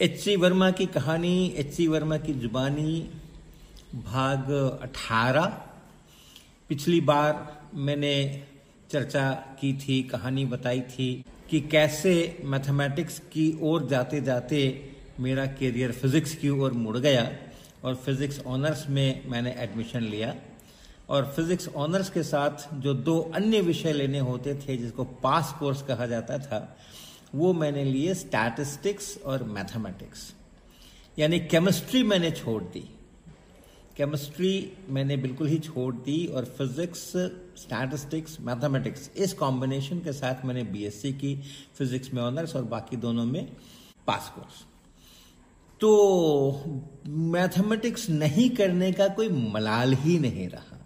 H C Verma की कहानी H C Verma की जुबानी, भाग 18 पिछली बार मैंने चर्चा की थी, कहानी बताई थी कि कैसे मैथमेटिक्स की ओर जाते जाते मेरा करियर फिजिक्स की ओर मुड़ गया और फिजिक्स ऑनर्स में मैंने एडमिशन लिया। और फिजिक्स ऑनर्स के साथ जो दो अन्य विषय लेने होते थे, जिसको पास कोर्स कहा जाता था वो मैंने लिए स्टैटिस्टिक्स और मैथमेटिक्स यानी केमिस्ट्री मैंने छोड़ दी. केमिस्ट्री मैंने बिल्कुल ही छोड़ दी और फिजिक्स स्टैटिस्टिक्स मैथमेटिक्स इस कॉम्बिनेशन के साथ मैंने बीएससी की फिजिक्स में ऑनर्स और बाकी दोनों में पास कोर्स तो मैथमेटिक्स नहीं करने का कोई मलाल ही नहीं रहा,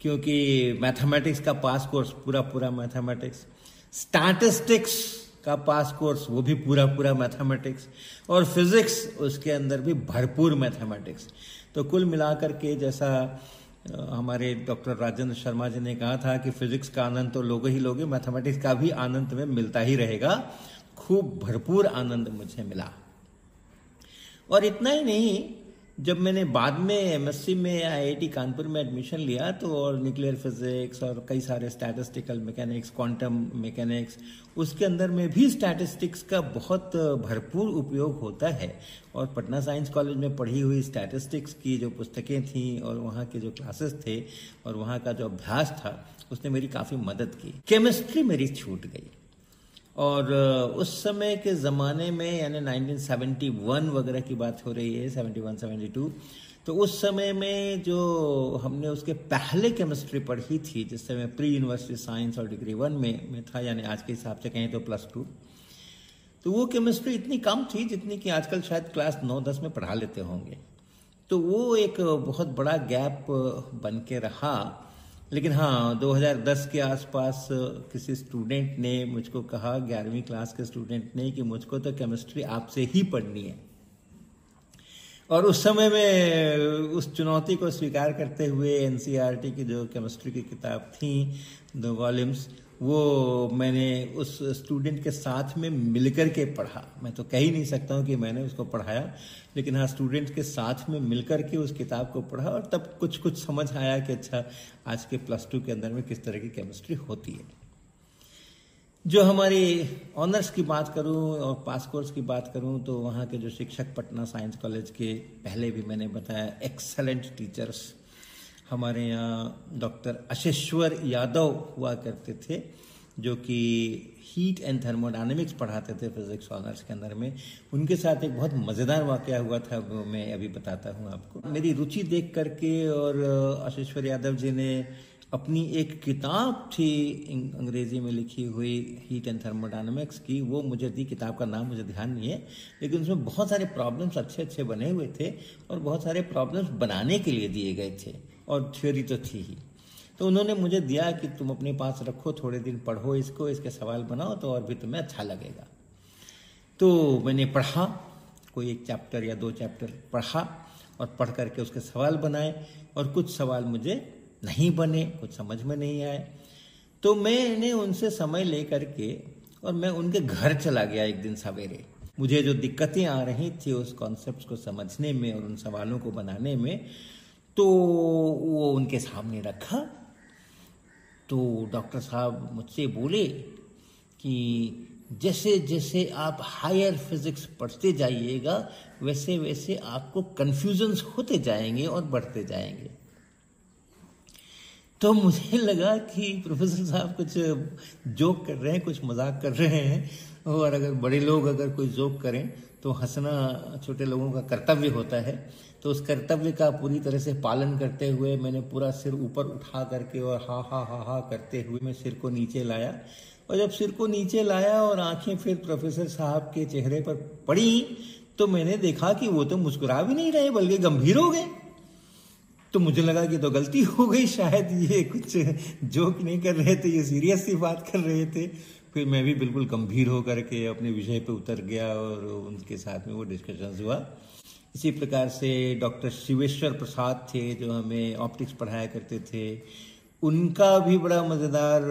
क्योंकि मैथमेटिक्स का पास कोर्स पूरा पूरा मैथमेटिक्स स्टैटिस्टिक्स का पास कोर्स, वो भी पूरा पूरा मैथमेटिक्स और फिजिक्स उसके अंदर भी भरपूर मैथमेटिक्स। तो कुल मिलाकर के जैसा हमारे डॉक्टर राजेंद्र शर्मा जी ने कहा था कि फिजिक्स का आनंद तो लोग ही लोगे, मैथमेटिक्स का भी आनंद में मिलता ही रहेगा। खूब भरपूर आनंद मुझे मिला। और इतना ही नहीं जब मैंने बाद में एमएससी में आईआईटी कानपुर में एडमिशन लिया तो और न्यूक्लियर फिजिक्स और कई सारे स्टैटिस्टिकल मैकेनिक्स क्वांटम मैकेनिक्स उसके अंदर में भी स्टैटिस्टिक्स का बहुत भरपूर उपयोग होता है। और पटना साइंस कॉलेज में पढ़ी हुई स्टैटिस्टिक्स की जो पुस्तकें थीं और वहाँ के जो क्लासेस थे और वहाँ का जो अभ्यास था, उसने मेरी काफ़ी मदद की। केमिस्ट्री मेरी छूट गई। और उस समय के ज़माने में, यानी 1971 वगैरह की बात हो रही है 71 72 तो उस समय में जो हमने उसके पहले केमिस्ट्री पढ़ी थी, जिस समय प्री यूनिवर्सिटी साइंस और डिग्री वन में में था, यानी आज के हिसाब से कहें तो प्लस टू तो वो केमिस्ट्री इतनी कम थी जितनी कि आजकल शायद क्लास नौ, दस में पढ़ा लेते होंगे। तो वो एक बहुत बड़ा गैप बन के रहा। लेकिन हाँ 2010 के आसपास किसी स्टूडेंट ने मुझको कहा, ग्यारहवीं क्लास के स्टूडेंट ने कि मुझको तो केमिस्ट्री आपसे ही पढ़नी है। और उस समय में उस चुनौती को स्वीकार करते हुए एनसीईआरटी की जो केमिस्ट्री की किताब थी दो वॉल्यूम्स वो मैंने उस स्टूडेंट के साथ में मिलकर के पढ़ा। मैं तो कह ही नहीं सकता हूँ कि मैंने उसको पढ़ाया, लेकिन हाँ स्टूडेंट के साथ में मिलकर के उस किताब को पढ़ा और तब कुछ कुछ समझ आया कि अच्छा आज के प्लस टू के अंदर में किस तरह की केमिस्ट्री होती है। जो हमारी ऑनर्स की बात करूँ और पास कोर्स की बात करूँ तो वहाँ के जो शिक्षक पटना साइंस कॉलेज के पहले भी मैंने बताया एक्सलेंट टीचर्स हमारे यहाँ डॉक्टर अशेश्वर यादव हुआ करते थे, जो कि हीट एंड थर्मोडायनेमिक्स पढ़ाते थे फिजिक्स ऑनर्स के अंदर में। उनके साथ एक बहुत मज़ेदार वाक़ हुआ था, वो मैं अभी बताता हूँ आपको। मेरी रुचि देख करके और अशेश्वर यादव जी ने अपनी एक किताब थी अंग्रेज़ी में लिखी हुई हीट एंड थर्मोडाइनमिक्स की। वो मुझे दी, किताब का नाम मुझे ध्यान नहीं है, लेकिन उसमें बहुत सारे प्रॉब्लम्स अच्छे अच्छे बने हुए थे और बहुत सारे प्रॉब्लम्स बनाने के लिए दिए गए थे और थ्योरी तो थी ही। तो उन्होंने मुझे दिया कि तुम अपने पास रखो, थोड़े दिन पढ़ो इसको, इसके सवाल बनाओ तो और भी तुम्हें अच्छा लगेगा। तो मैंने पढ़ा, कोई एक चैप्टर या दो चैप्टर पढ़ा और पढ़ करके उसके सवाल बनाए और कुछ सवाल मुझे नहीं बने, कुछ समझ में नहीं आए। तो मैंने उनसे समय ले करके और मैं उनके घर चला गया एक दिन सवेरे। मुझे जो दिक्कतें आ रही थी उस कॉन्सेप्ट को समझने में और उन सवालों को बनाने में तो वो उनके सामने रखा। तो डॉक्टर साहब मुझसे बोले कि जैसे जैसे आप हायर फिजिक्स पढ़ते जाइएगा, वैसे वैसे आपको कन्फ्यूजन्स होते जाएँगे और बढ़ते जाएँगे। तो मुझे लगा कि प्रोफेसर साहब कुछ जोक कर रहे हैं, कुछ मज़ाक कर रहे हैं। और अगर बड़े लोग अगर कोई जोक करें तो हंसना छोटे लोगों का कर्तव्य होता है। तो उस कर्तव्य का पूरी तरह से पालन करते हुए मैंने पूरा सिर ऊपर उठा करके और हा हा हा हा करते हुए मैं सिर को नीचे लाया। और जब सिर को नीचे लाया और आँखें फिर प्रोफेसर साहब के चेहरे पर पड़ी तो मैंने देखा कि वो तो मुस्कुरा भी नहीं रहे, बल्कि गंभीर हो गए। तो मुझे लगा कि तो गलती हो गई, शायद ये कुछ जोक नहीं कर रहे थे, ये सीरियस सी बात कर रहे थे। फिर मैं भी बिल्कुल गंभीर होकर के अपने विषय पे उतर गया और उनके साथ में वो डिस्कशन हुआ। इसी प्रकार से डॉक्टर शिवेश्वर प्रसाद थे, जो हमें ऑप्टिक्स पढ़ाया करते थे। उनका भी बड़ा मज़ेदार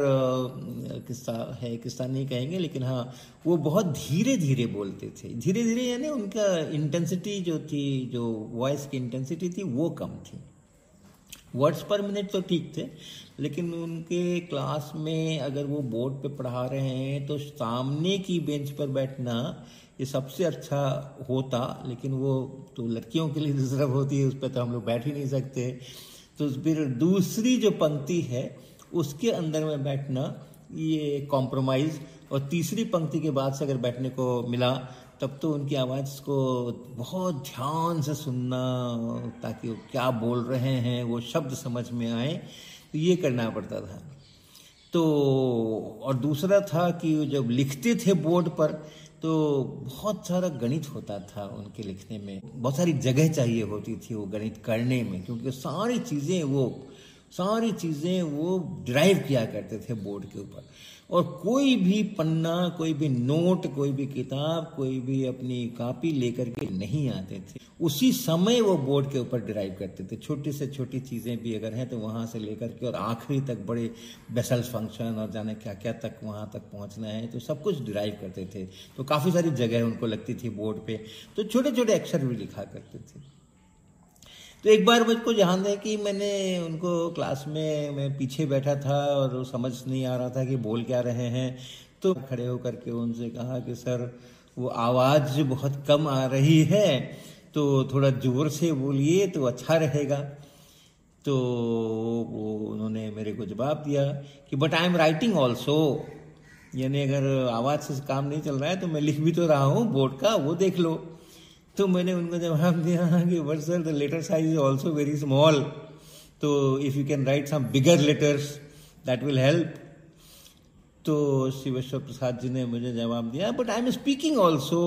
किस्सा है, किस्सा नहीं कहेंगे, लेकिन हाँ वो बहुत धीरे धीरे बोलते थे। धीरे धीरे यानी उनका इंटेंसिटी जो थी, जो वॉइस की इंटेंसिटी थी, वो कम थी। वर्ड्स पर मिनट तो ठीक थे, लेकिन उनके क्लास में अगर वो बोर्ड पे पढ़ा रहे हैं तो सामने की बेंच पर बैठना ये सबसे अच्छा होता, लेकिन वो तो लड़कियों के लिए रिज़र्व होती है, उस पर तो हम लोग बैठ ही नहीं सकते। तो फिर दूसरी जो पंक्ति है, उसके अंदर में बैठना, ये कॉम्प्रोमाइज और तीसरी पंक्ति के बाद से अगर बैठने को मिला तब तो उनकी आवाज़ को बहुत ध्यान से सुनना, ताकि वो क्या बोल रहे हैं, वो शब्द समझ में आए तो ये करना पड़ता था। तो और दूसरा था कि जब लिखते थे बोर्ड पर तो बहुत सारा गणित होता था उनके लिखने में। बहुत सारी जगह चाहिए होती थी वो गणित करने में, क्योंकि सारी चीज़ें वो सारी चीज़ें वो ड्राइव किया करते थे बोर्ड के ऊपर। और कोई भी पन्ना, कोई भी नोट कोई भी किताब, कोई भी अपनी कॉपी लेकर के नहीं आते थे। उसी समय वो बोर्ड के ऊपर ड्राइव करते थे। छोटी से छोटी चीज़ें भी अगर हैं तो वहाँ से लेकर के और आखिरी तक बड़े बेसल्स फ़ंक्शन और जाने क्या क्या तक वहाँ तक पहुँचना है तो सब कुछ ड्राइव करते थे। तो काफ़ी सारी जगह उनको लगती थी बोर्ड पे। तो छोटे छोटे अक्षर भी लिखा करते थे। तो एक बार मुझको ध्यान है कि मैंने उनको क्लास में, मैं पीछे बैठा था और समझ नहीं आ रहा था कि बोल क्या रहे हैं। तो खड़े होकर के उनसे कहा कि, सर, वो आवाज़ बहुत कम आ रही है तो थोड़ा ज़ोर से बोलिए तो अच्छा रहेगा। तो वो, उन्होंने मेरे को जवाब दिया कि but I am writing also यानी अगर आवाज़ से काम नहीं चल रहा है तो मैं लिख भी तो रहा हूँ, बोर्ड का, वो देख लो। तो मैंने उनको जवाब दिया कि but sir the letter size is also very small तो if you can write some bigger letters that will help तो शिवेश्वर प्रसाद जी ने मुझे जवाब दिया but I am speaking also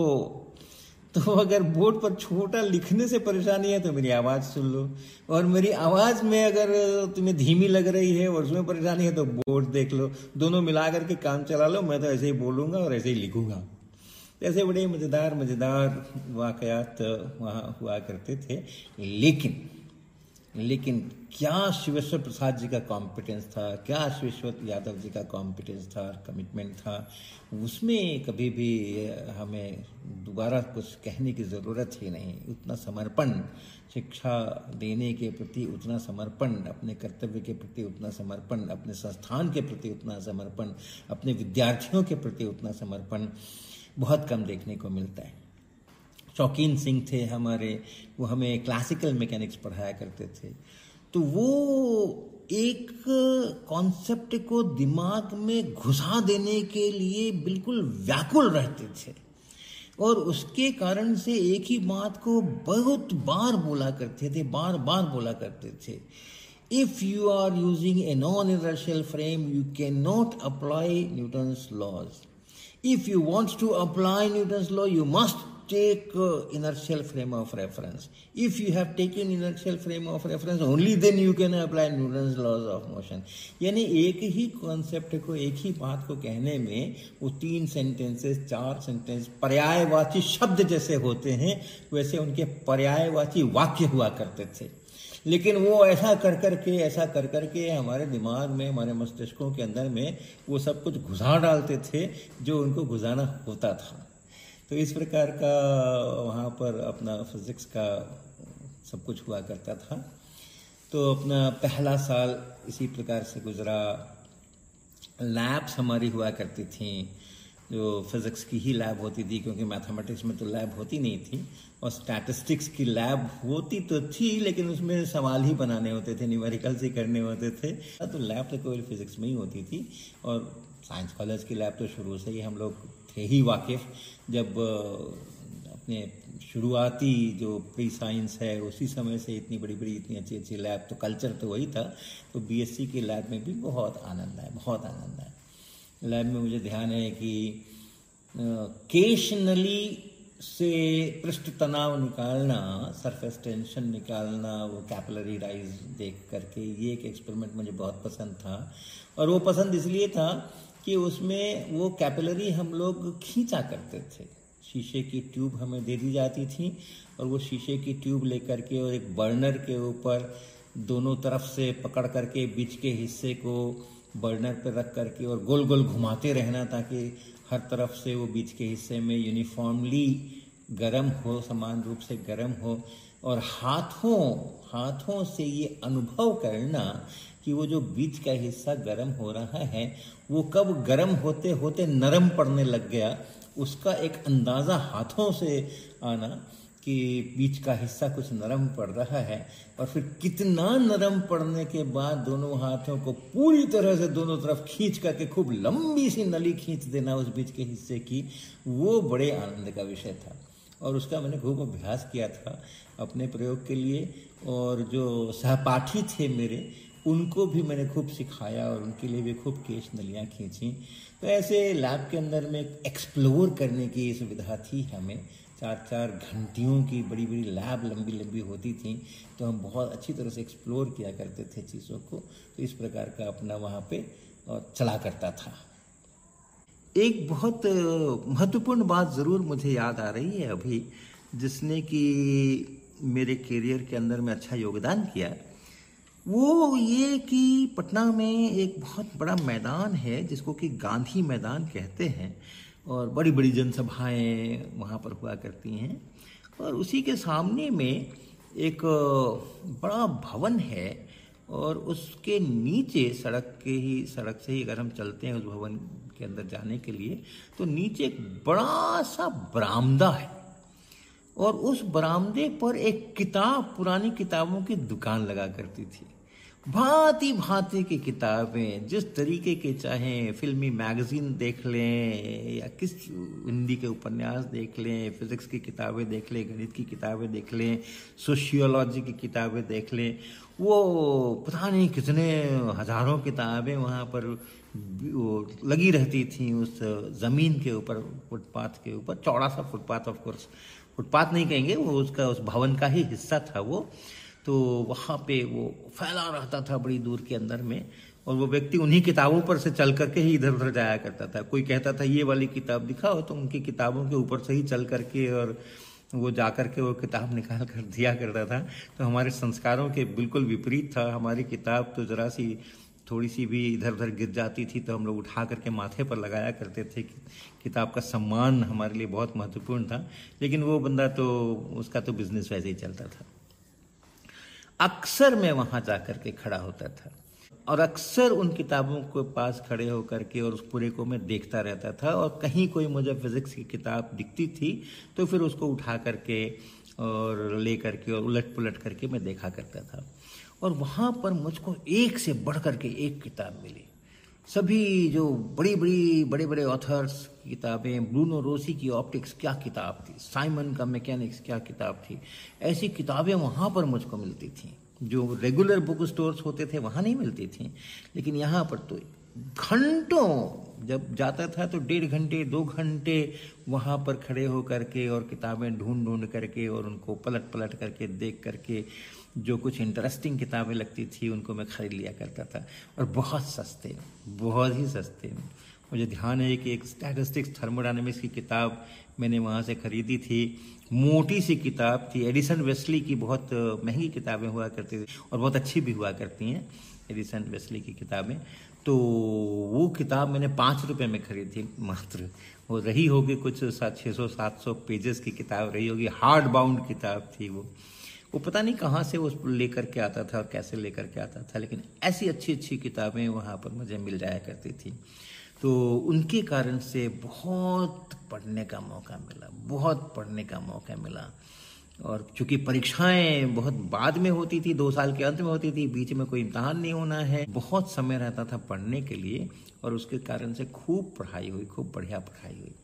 तो अगर बोर्ड पर छोटा लिखने से परेशानी है तो मेरी आवाज़ सुन लो। और मेरी आवाज़ में अगर तुम्हें धीमी लग रही है और उसमें परेशानी है तो बोर्ड देख लो। दोनों मिला करके काम चला लो, मैं तो ऐसे ही बोलूँगा और ऐसे ही लिखूँगा। ऐसे बड़े मज़ेदार मज़ेदार वाकयात वहाँ हुआ करते थे। लेकिन लेकिन क्या शिवेश्वर प्रसाद जी का कॉम्पिटेंस था? क्या शिवेश्वर यादव जी का कॉम्पिटेंस था? कमिटमेंट था? उसमें कभी भी हमें दोबारा कुछ कहने की ज़रूरत ही नहीं। उतना समर्पण, शिक्षा देने के प्रति उतना समर्पण, अपने कर्तव्य के प्रति उतना समर्पण, अपने संस्थान के प्रति उतना समर्पण, अपने विद्यार्थियों के प्रति उतना समर्पण। बहुत कम देखने को मिलता है। शौकीन सिंह थे हमारे, वो हमें क्लासिकल मैकेनिक्स पढ़ाया करते थे। तो वो एक कॉन्सेप्ट को दिमाग में घुसा देने के लिए बिल्कुल व्याकुल रहते थे। और उसके कारण से एक ही बात को बहुत बार बोला करते थे बार बार बोला करते थे। If you are using a non inertial frame you can not apply Newton's laws If you want to apply Newton's law, you must take uh, inertial frame of reference. If you have taken inertial frame of reference, only then you can apply Newton's laws of motion. यानी एक ही concept को एक ही बात को कहने में वो तीन सेंटेंसेस चार सेंटेंस पर्यायवाची शब्द जैसे होते हैं वैसे उनके पर्यायवाची वाक्य हुआ करते थे लेकिन वो ऐसा कर कर के ऐसा कर कर के हमारे दिमाग में, हमारे मस्तिष्कों के अंदर में वो सब कुछ घुसा डालते थे जो उनको घुसाना होता था। तो इस प्रकार का वहाँ पर अपना फिजिक्स का सब कुछ हुआ करता था। तो अपना पहला साल इसी प्रकार से गुजरा। लैब्स हमारी हुआ करती थी। जो फिज़िक्स की ही लैब होती थी, क्योंकि मैथमेटिक्स में तो लैब होती नहीं थी, और स्टैटिस्टिक्स की लैब होती तो थी, लेकिन उसमें सवाल ही बनाने होते थे न्यूमेरिकल्स ही करने होते थे। तो लैब तो केवल फिज़िक्स में ही होती थी, और साइंस कॉलेज की लैब तो शुरू से ही हम लोग थे ही वाकिफ। जब अपने शुरुआती जो प्री साइंस है, उसी समय से इतनी बड़ी बड़ी, इतनी अच्छी अच्छी लैब तो कल्चर तो वही था। तो बीएससी की लैब में भी बहुत आनंद आया, बहुत आनंद आया। लैब में मुझे ध्यान है कि केशनली से पृष्ठ तनाव निकालना सरफेस टेंशन निकालना, वो कैपलरी राइज देख करके, ये एक एक्सपेरिमेंट मुझे बहुत पसंद था। और वो पसंद इसलिए था कि उसमें वो कैपलरी हम लोग खींचा करते थे। शीशे की ट्यूब हमें दे दी जाती थी और वो शीशे की ट्यूब लेकर के और एक बर्नर के ऊपर दोनों तरफ़ से पकड़ करके बीच के हिस्से को बर्नर पर रख करके और गोल गोल घुमाते रहना ताकि हर तरफ़ से वो बीच के हिस्से में यूनिफॉर्मली गर्म हो, समान रूप से गर्म हो। और हाथों हाथों से ये अनुभव करना कि वो जो बीच का हिस्सा गर्म हो रहा है, वो कब गर्म होते होते नरम पड़ने लग गया, उसका एक अंदाज़ा हाथों से आना। कि बीच का हिस्सा कुछ नरम पड़ रहा है और फिर कितना नरम पड़ने के बाद दोनों हाथों को पूरी तरह से दोनों तरफ़ खींच करके खूब लंबी सी नली खींच देना उस बीच के हिस्से की, वो बड़े आनंद का विषय था। और उसका मैंने खूब अभ्यास किया था अपने प्रयोग के लिए, और जो सहपाठी थे मेरे, उनको भी मैंने खूब सिखाया और उनके लिए भी खूब केश नलियाँ खींची। तो ऐसे लैब के अंदर में एक्सप्लोर करने की सुविधा थी हमें चार चार घंटियों की बड़ी बड़ी लैब लंबी लंबी होती थी तो हम बहुत अच्छी तरह से एक्सप्लोर किया करते थे चीज़ों को तो इस प्रकार का अपना वहाँ पे और चला करता था। एक बहुत महत्वपूर्ण बात ज़रूर मुझे याद आ रही है अभी, जिसने कि मेरे करियर के अंदर में अच्छा योगदान किया। वो ये कि पटना में एक बहुत बड़ा मैदान है, जिसको कि गांधी मैदान कहते हैं। और बड़ी बड़ी जनसभाएँ वहाँ पर हुआ करती हैं। और उसी के सामने में एक बड़ा भवन है और उसके नीचे सड़क के ही, सड़क से ही अगर हम चलते हैं उस भवन के अंदर जाने के लिए तो नीचे एक बड़ा सा बरामदा है। और उस बरामदे पर एक किताब, पुरानी किताबों की दुकान लगा करती थी। भांति भांति की किताबें, जिस तरीके के चाहें फिल्मी मैगजीन देख लें, या किस हिंदी के उपन्यास देख लें, फिजिक्स की किताबें देख लें, गणित की किताबें देख लें, सोशियोलॉजी की किताबें देख लें, वो पता नहीं कितने हज़ारों किताबें वहाँ पर लगी रहती थी उस ज़मीन के ऊपर, फुटपाथ के ऊपर, चौड़ा सा फुटपाथ ऑफ़ कोर्स फुटपाथ नहीं कहेंगे, वो उसका, उस भवन का ही हिस्सा था वो। तो वहाँ पे वो फैला रहता था बड़ी दूर के अंदर में, और वो व्यक्ति उन्हीं किताबों पर से चल करके ही इधर उधर जाया करता था। कोई कहता था, ये वाली किताब दिखाओ तो उनकी किताबों के ऊपर से ही चल करके और वो जा करके वो किताब निकाल कर दिया करता था। तो हमारे संस्कारों के बिल्कुल विपरीत था। हमारी किताब तो ज़रा सी थोड़ी सी भी इधर उधर गिर जाती थी तो हम लोग उठा करके माथे पर लगाया करते थे कि किताब का सम्मान हमारे लिए बहुत महत्वपूर्ण था। लेकिन वो बंदा तो उसका तो बिज़नेस वैसे ही चलता था। अक्सर मैं वहाँ जाकर के खड़ा होता था। और अक्सर उन किताबों के पास खड़े होकर के और उस पूरे को मैं देखता रहता था और कहीं कोई मुझे फिजिक्स की किताब दिखती थी तो फिर उसको उठा करके और ले करके और उलट पुलट करके मैं देखा करता था। और वहाँ पर मुझको एक से बढ़ करके एक किताब मिली। सभी जो बड़ी बड़ी बड़े बड़े ऑथर्स की किताबें, ब्रूनो रोसी की ऑप्टिक्स क्या किताब थी? साइमन का मैकेनिक्स क्या किताब थी? ऐसी किताबें वहाँ पर मुझको मिलती थी। जो रेगुलर बुक स्टोर्स होते थे, वहाँ नहीं मिलती थी। लेकिन यहाँ पर तो घंटों जब जाता था तो डेढ़ घंटे, दो घंटे वहाँ पर खड़े हो करके और किताबें ढूंढ ढूंढ करके और उनको पलट पलट करके, देख करके जो कुछ इंटरेस्टिंग किताबें लगती थी, उनको मैं खरीद लिया करता था। और बहुत सस्ते, बहुत ही सस्ते। मुझे ध्यान है कि एक स्टैटिस्टिक्स थर्मोडाइनमिक्स की किताब मैंने वहाँ से खरीदी थी। मोटी सी किताब थी। एडिसन वेस्ली की बहुत महँगी किताबें हुआ करती थी और बहुत अच्छी भी हुआ करती हैं एडिसन वेस्ली की किताबें। तो वो किताब मैंने पाँच रुपये में खरीदी मात्र। वो रही होगी कुछ सात छः सौ, सात सौ पेजेस की किताब रही होगी। हार्ड बाउंड किताब थी वो। वो पता नहीं कहाँ से वो लेकर के आता था और कैसे लेकर के आता था, लेकिन ऐसी अच्छी अच्छी किताबें वहाँ पर मुझे मिल जाया करती थी। तो उनके कारण से बहुत पढ़ने का मौका मिला, बहुत पढ़ने का मौका मिला। और चूँकि परीक्षाएँ बहुत बाद में होती थी, दो साल के अंत में होती थी, बीच में कोई इम्तहान नहीं होना है, बहुत समय रहता था पढ़ने के लिए और उसके कारण से खूब पढ़ाई हुई, खूब बढ़िया पढ़ाई हुई।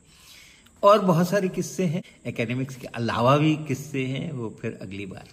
और बहुत सारे किस्से हैं। एकेडमिक्स के अलावा भी किस्से हैं, वो फिर अगली बार।